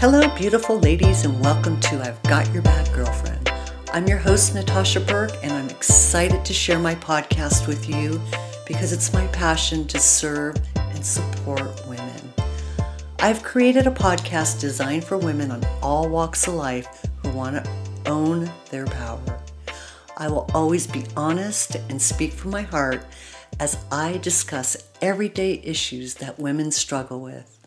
Hello, beautiful ladies, and welcome to I've Got Your Back Girlfriend. I'm your host, Natasha Burke, and I'm excited to share my podcast with you because it's my passion to serve and support women. I've created a podcast designed for women on all walks of life who want to own their power. I will always be honest and speak from my heart as I discuss everyday issues that women struggle with.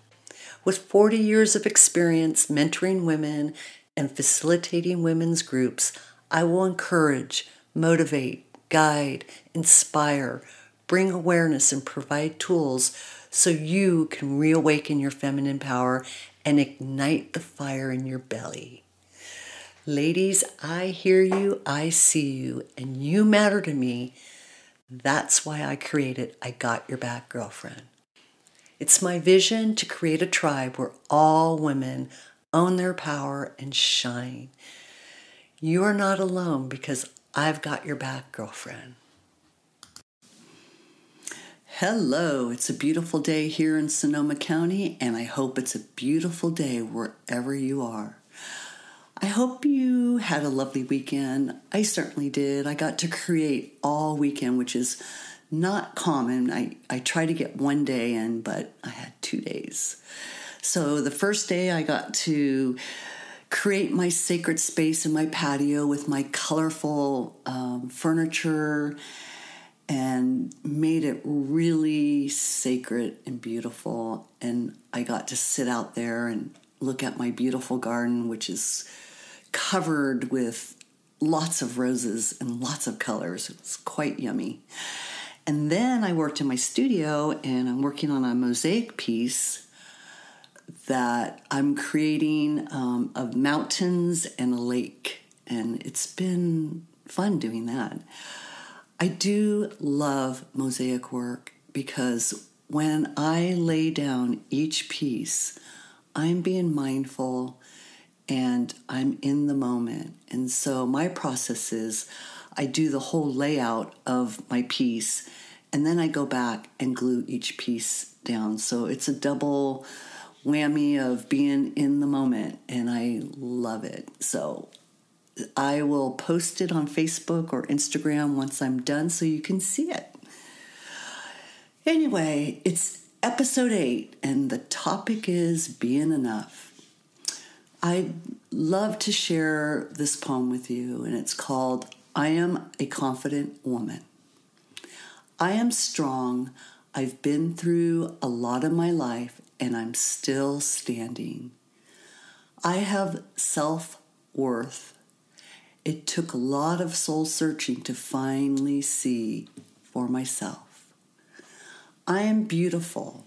With 40 years of experience mentoring women and facilitating women's groups, I will encourage, motivate, guide, inspire, bring awareness, and provide tools so you can reawaken your feminine power and ignite the fire in your belly. Ladies, I hear you, I see you, and you matter to me. That's why I created I Got Your Back Girlfriend. It's my vision to create a tribe where all women own their power and shine. You are not alone because I've got your back, girlfriend. Hello, it's a beautiful day here in Sonoma County, and I hope it's a beautiful day wherever you are. I hope you had a lovely weekend. I certainly did. I got to create all weekend, which is not common. I, I try to get one day in, but I had two days. So the first day I got to create my sacred space in my patio with my colorful um, furniture and made it really sacred and beautiful. And I got to sit out there and look at my beautiful garden, which is covered with lots of roses and lots of colors. It's quite yummy. And then I worked in my studio and I'm working on a mosaic piece that I'm creating um, of mountains and a lake. And it's been fun doing that. I do love mosaic work because when I lay down each piece, I'm being mindful and I'm in the moment. And so my process is I do the whole layout of my piece and then I go back and glue each piece down. So it's a double whammy of being in the moment, and I love it. So I will post it on Facebook or Instagram once I'm done so you can see it. Anyway, it's episode eight, and the topic is being enough. I love to share this poem with you, and it's called I Am a Confident Woman. I am strong. I've been through a lot of my life, and I'm still standing. I have self worth. It took a lot of soul searching to finally see for myself. I am beautiful.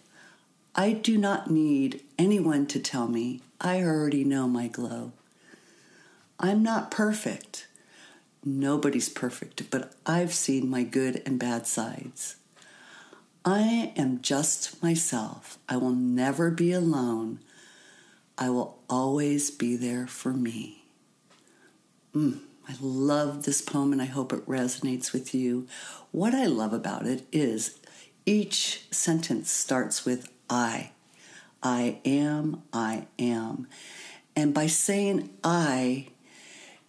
I do not need anyone to tell me I already know my glow. I'm not perfect. Nobody's perfect, but I've seen my good and bad sides. I am just myself. I will never be alone. I will always be there for me. Mm, I love this poem and I hope it resonates with you. What I love about it is each sentence starts with I. I am, I am. And by saying I,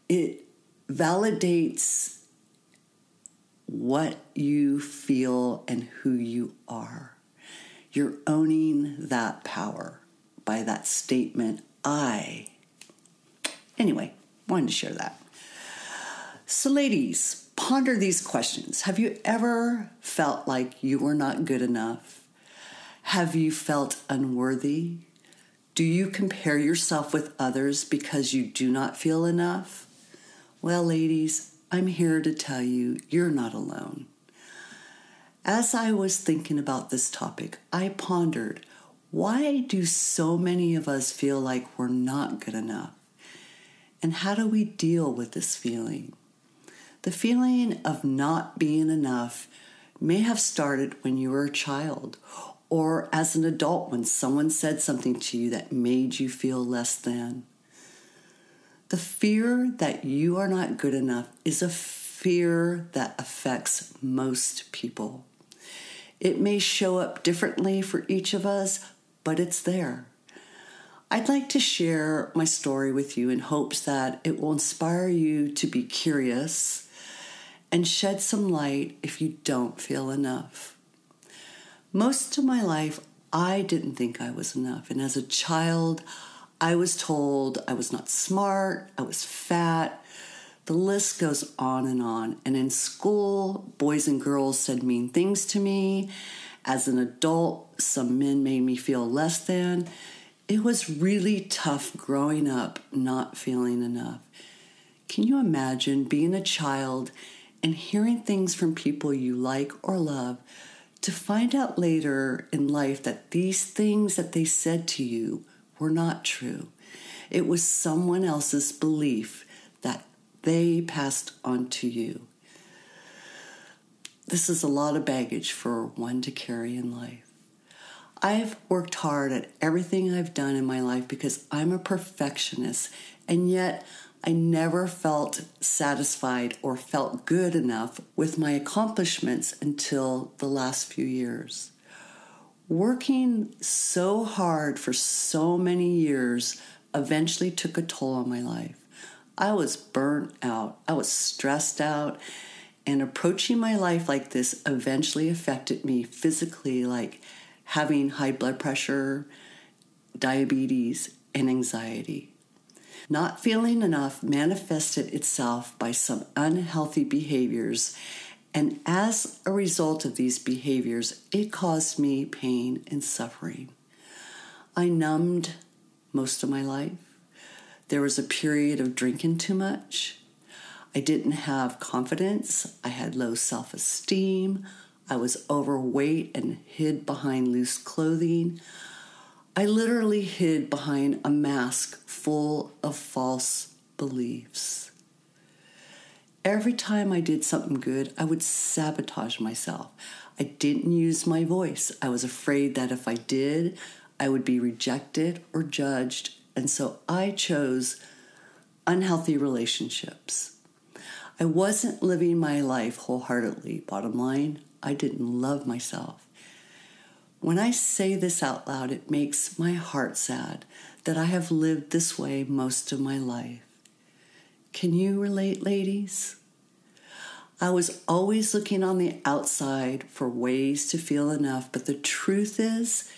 it validates what you feel and who you are. You're owning that power by that statement, I. Anyway, wanted to share that. So, ladies, ponder these questions. Have you ever felt like you were not good enough? Have you felt unworthy? Do you compare yourself with others because you do not feel enough? Well, ladies, I'm here to tell you you're not alone. As I was thinking about this topic, I pondered why do so many of us feel like we're not good enough? And how do we deal with this feeling? The feeling of not being enough may have started when you were a child or as an adult when someone said something to you that made you feel less than. The fear that you are not good enough is a fear that affects most people. It may show up differently for each of us, but it's there. I'd like to share my story with you in hopes that it will inspire you to be curious and shed some light if you don't feel enough. Most of my life, I didn't think I was enough. And as a child, I was told I was not smart, I was fat. The list goes on and on. And in school, boys and girls said mean things to me. As an adult, some men made me feel less than. It was really tough growing up not feeling enough. Can you imagine being a child and hearing things from people you like or love to find out later in life that these things that they said to you were not true? It was someone else's belief that they passed on to you. This is a lot of baggage for one to carry in life. I've worked hard at everything I've done in my life because I'm a perfectionist, and yet I never felt satisfied or felt good enough with my accomplishments until the last few years. Working so hard for so many years eventually took a toll on my life. I was burnt out, I was stressed out, and approaching my life like this eventually affected me physically, like having high blood pressure, diabetes, and anxiety. Not feeling enough manifested itself by some unhealthy behaviors, and as a result of these behaviors, it caused me pain and suffering. I numbed most of my life. There was a period of drinking too much. I didn't have confidence. I had low self esteem. I was overweight and hid behind loose clothing. I literally hid behind a mask full of false beliefs. Every time I did something good, I would sabotage myself. I didn't use my voice. I was afraid that if I did, I would be rejected or judged. And so I chose unhealthy relationships. I wasn't living my life wholeheartedly. Bottom line, I didn't love myself. When I say this out loud, it makes my heart sad that I have lived this way most of my life. Can you relate, ladies? I was always looking on the outside for ways to feel enough, but the truth is,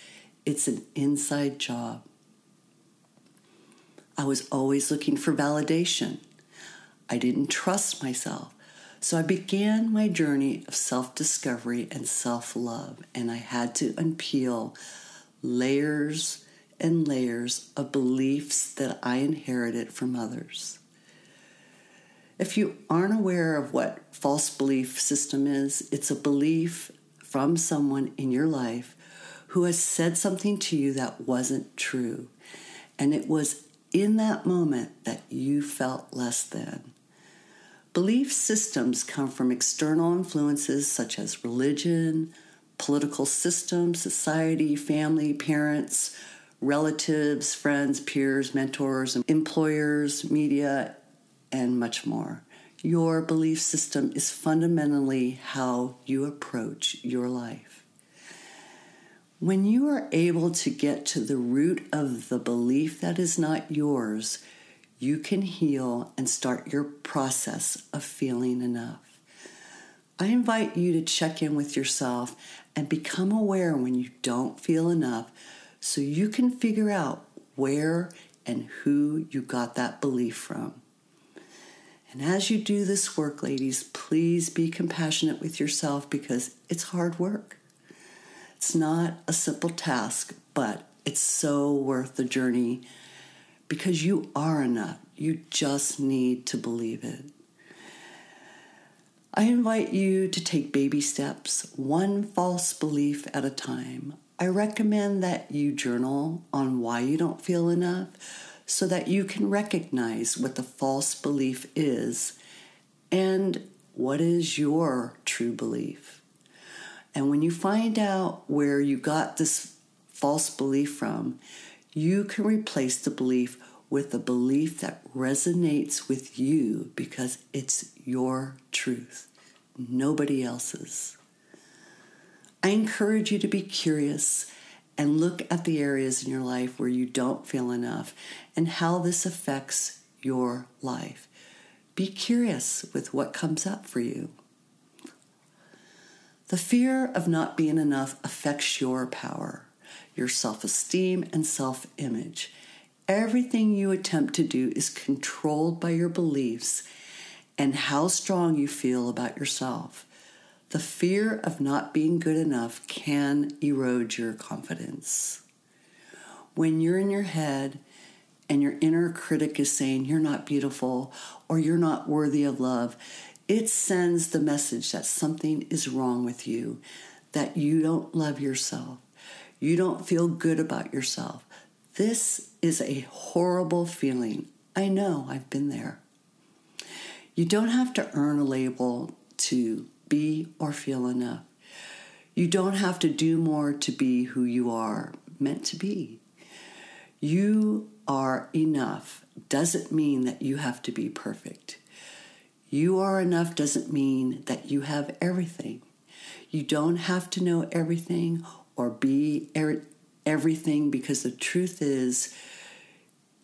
it's an inside job. I was always looking for validation. I didn't trust myself. So I began my journey of self discovery and self love, and I had to unpeel layers and layers of beliefs that I inherited from others. If you aren't aware of what false belief system is, it's a belief from someone in your life who has said something to you that wasn't true. And it was in that moment that you felt less than. Belief systems come from external influences such as religion, political system, society, family, parents, relatives, friends, peers, mentors, employers, media, and much more. Your belief system is fundamentally how you approach your life. When you are able to get to the root of the belief that is not yours, you can heal and start your process of feeling enough. I invite you to check in with yourself and become aware when you don't feel enough so you can figure out where and who you got that belief from. And as you do this work, ladies, please be compassionate with yourself because it's hard work. It's not a simple task, but it's so worth the journey because you are enough. You just need to believe it. I invite you to take baby steps, one false belief at a time. I recommend that you journal on why you don't feel enough so that you can recognize what the false belief is and what is your true belief. And when you find out where you got this false belief from, you can replace the belief with a belief that resonates with you because it's your truth, nobody else's. I encourage you to be curious and look at the areas in your life where you don't feel enough and how this affects your life. Be curious with what comes up for you. The fear of not being enough affects your power, your self esteem, and self image. Everything you attempt to do is controlled by your beliefs and how strong you feel about yourself. The fear of not being good enough can erode your confidence. When you're in your head and your inner critic is saying you're not beautiful or you're not worthy of love, it sends the message that something is wrong with you, that you don't love yourself, you don't feel good about yourself. This is a horrible feeling. I know, I've been there. You don't have to earn a label to be or feel enough. You don't have to do more to be who you are meant to be. You are enough doesn't mean that you have to be perfect. You are enough doesn't mean that you have everything. You don't have to know everything or be er- everything because the truth is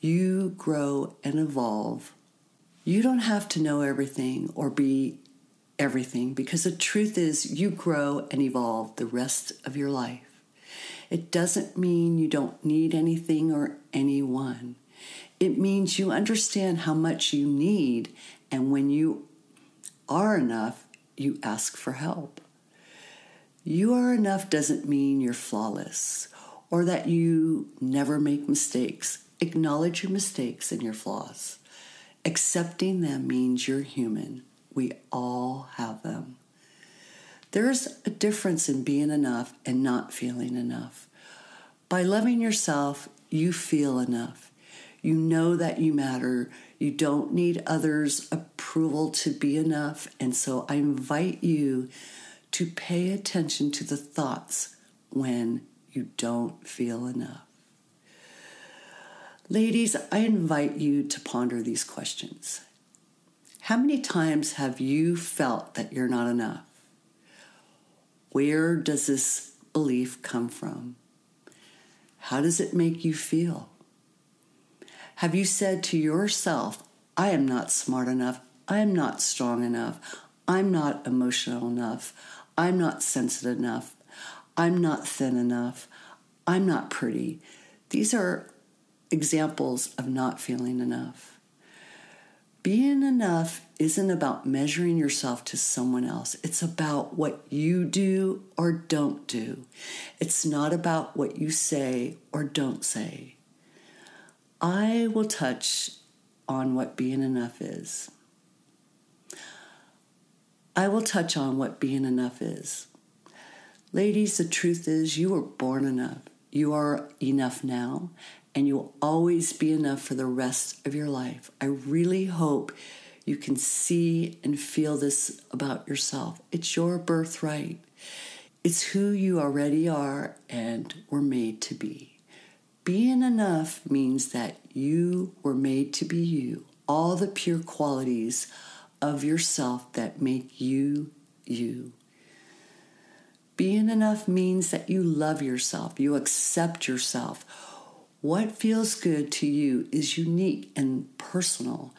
you grow and evolve. You don't have to know everything or be everything because the truth is you grow and evolve the rest of your life. It doesn't mean you don't need anything or anyone. It means you understand how much you need, and when you are enough, you ask for help. You are enough doesn't mean you're flawless or that you never make mistakes. Acknowledge your mistakes and your flaws. Accepting them means you're human we all have them. There's a difference in being enough and not feeling enough. By loving yourself, you feel enough. You know that you matter. You don't need others' approval to be enough. And so I invite you to pay attention to the thoughts when you don't feel enough. Ladies, I invite you to ponder these questions. How many times have you felt that you're not enough? Where does this belief come from? How does it make you feel? Have you said to yourself, I am not smart enough, I am not strong enough, I'm not emotional enough, I'm not sensitive enough, I'm not thin enough, I'm not pretty? These are examples of not feeling enough. Being enough isn't about measuring yourself to someone else. It's about what you do or don't do. It's not about what you say or don't say. I will touch on what being enough is. I will touch on what being enough is. Ladies, the truth is, you were born enough. You are enough now, and you'll always be enough for the rest of your life. I really hope you can see and feel this about yourself. It's your birthright, it's who you already are and were made to be. Being enough means that you were made to be you, all the pure qualities of yourself that make you you. Being enough means that you love yourself, you accept yourself what feels good to you is unique and personal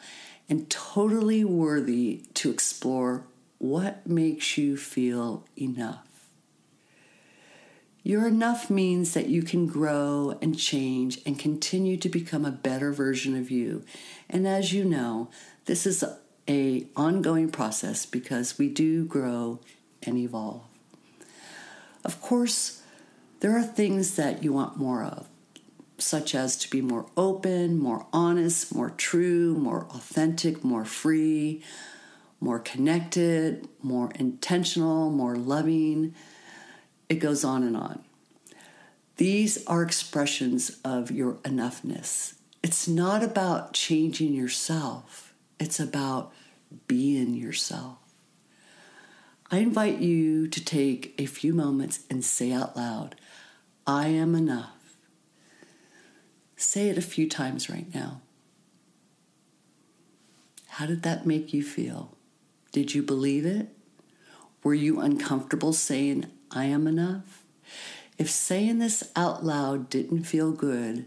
and totally worthy to explore what makes you feel enough. Your enough means that you can grow and change and continue to become a better version of you. And as you know, this is a ongoing process because we do grow and evolve. Of course, there are things that you want more of such as to be more open, more honest, more true, more authentic, more free, more connected, more intentional, more loving. It goes on and on. These are expressions of your enoughness. It's not about changing yourself, it's about being yourself. I invite you to take a few moments and say out loud, I am enough. Say it a few times right now. How did that make you feel? Did you believe it? Were you uncomfortable saying, I am enough? If saying this out loud didn't feel good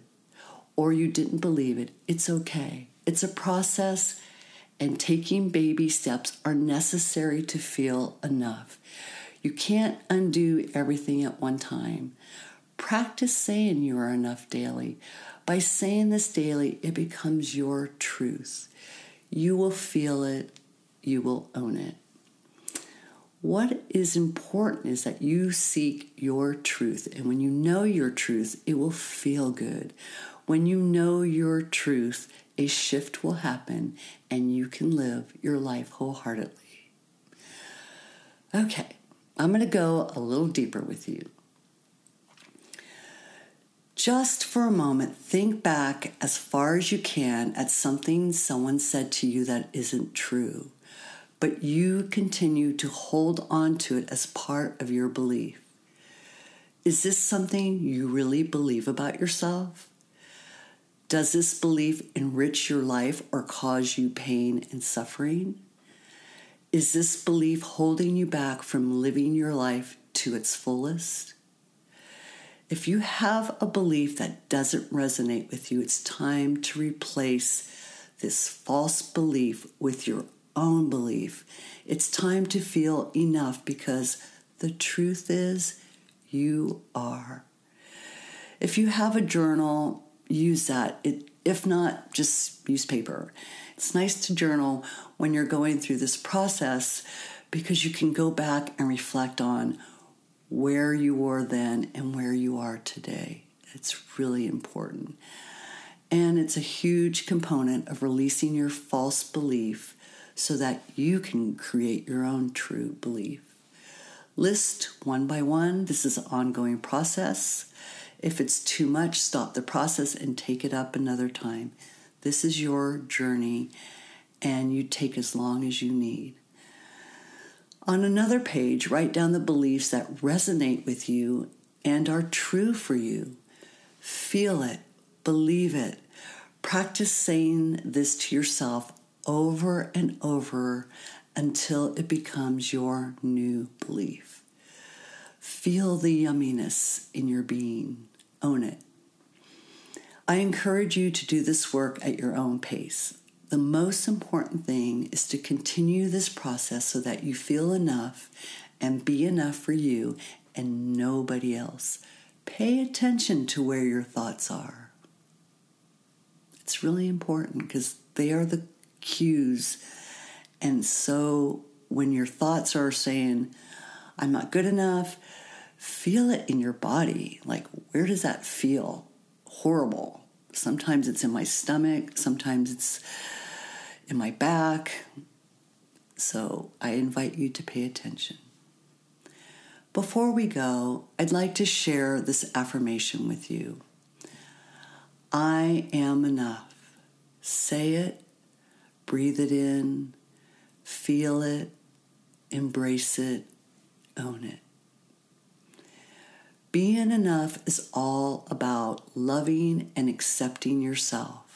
or you didn't believe it, it's okay. It's a process, and taking baby steps are necessary to feel enough. You can't undo everything at one time. Practice saying you are enough daily. By saying this daily, it becomes your truth. You will feel it, you will own it. What is important is that you seek your truth. And when you know your truth, it will feel good. When you know your truth, a shift will happen and you can live your life wholeheartedly. Okay, I'm going to go a little deeper with you. Just for a moment, think back as far as you can at something someone said to you that isn't true but you continue to hold on to it as part of your belief. Is this something you really believe about yourself? Does this belief enrich your life or cause you pain and suffering? Is this belief holding you back from living your life to its fullest? If you have a belief that doesn't resonate with you, it's time to replace this false belief with your own belief. It's time to feel enough because the truth is you are. If you have a journal, use that. It, if not, just use paper. It's nice to journal when you're going through this process because you can go back and reflect on where you were then and where you are today. It's really important. And it's a huge component of releasing your false belief so that you can create your own true belief. List one by one. This is an ongoing process. If it's too much, stop the process and take it up another time. This is your journey, and you take as long as you need. On another page, write down the beliefs that resonate with you and are true for you. Feel it, believe it. Practice saying this to yourself over and over until it becomes your new belief. Feel the yumminess in your being, own it. I encourage you to do this work at your own pace. The most important thing is to continue this process so that you feel enough and be enough for you and nobody else. Pay attention to where your thoughts are. It's really important because they are the cues. And so when your thoughts are saying, I'm not good enough, feel it in your body. Like, where does that feel? Horrible. Sometimes it's in my stomach, sometimes it's in my back. So I invite you to pay attention. Before we go, I'd like to share this affirmation with you I am enough. Say it Breathe it in, feel it, embrace it, own it. Being enough is all about loving and accepting yourself.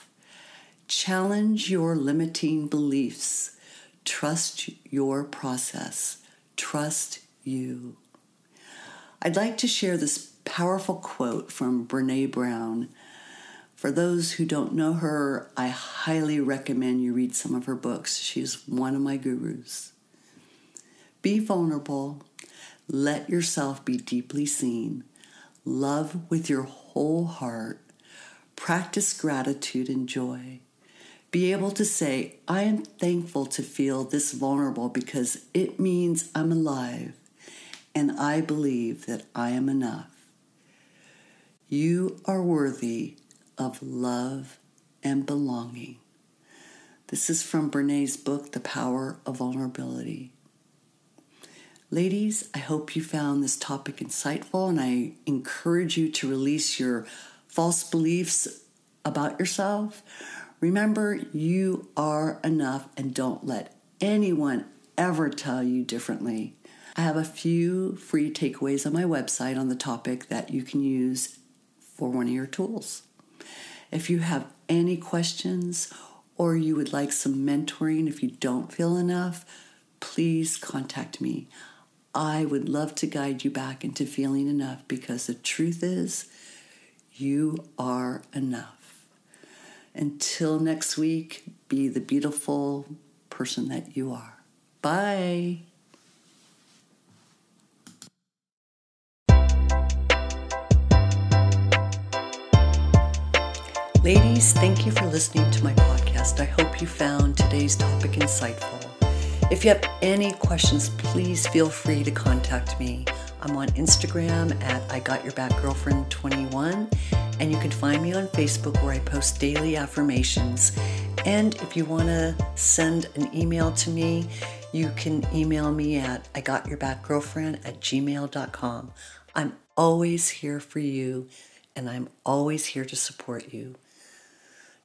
Challenge your limiting beliefs. Trust your process. Trust you. I'd like to share this powerful quote from Brene Brown for those who don't know her, I highly recommend you read some of her books. She's one of my gurus. Be vulnerable. Let yourself be deeply seen. Love with your whole heart. Practice gratitude and joy. Be able to say, I am thankful to feel this vulnerable because it means I'm alive and I believe that I am enough. You are worthy of love and belonging. This is from Brene's book, The Power of Vulnerability. Ladies, I hope you found this topic insightful, and I encourage you to release your false beliefs about yourself. Remember, you are enough, and don't let anyone ever tell you differently. I have a few free takeaways on my website on the topic that you can use for one of your tools. If you have any questions or you would like some mentoring if you don't feel enough, please contact me. I would love to guide you back into feeling enough because the truth is, you are enough. Until next week, be the beautiful person that you are. Bye. Ladies, thank you for listening to my podcast. I hope you found today's topic insightful. If you have any questions, please feel free to contact me. I'm on Instagram at I Got Your Back Girlfriend 21, and you can find me on Facebook where I post daily affirmations. And if you want to send an email to me, you can email me at I Got Your Back Girlfriend at gmail.com. I'm always here for you, and I'm always here to support you.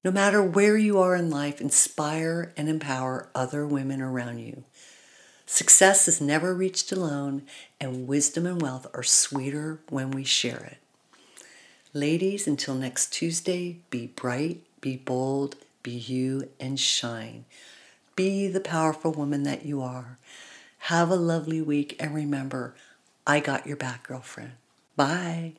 No matter where you are in life, inspire and empower other women around you. Success is never reached alone, and wisdom and wealth are sweeter when we share it. Ladies, until next Tuesday, be bright, be bold, be you, and shine. Be the powerful woman that you are. Have a lovely week, and remember, I got your back, girlfriend. Bye.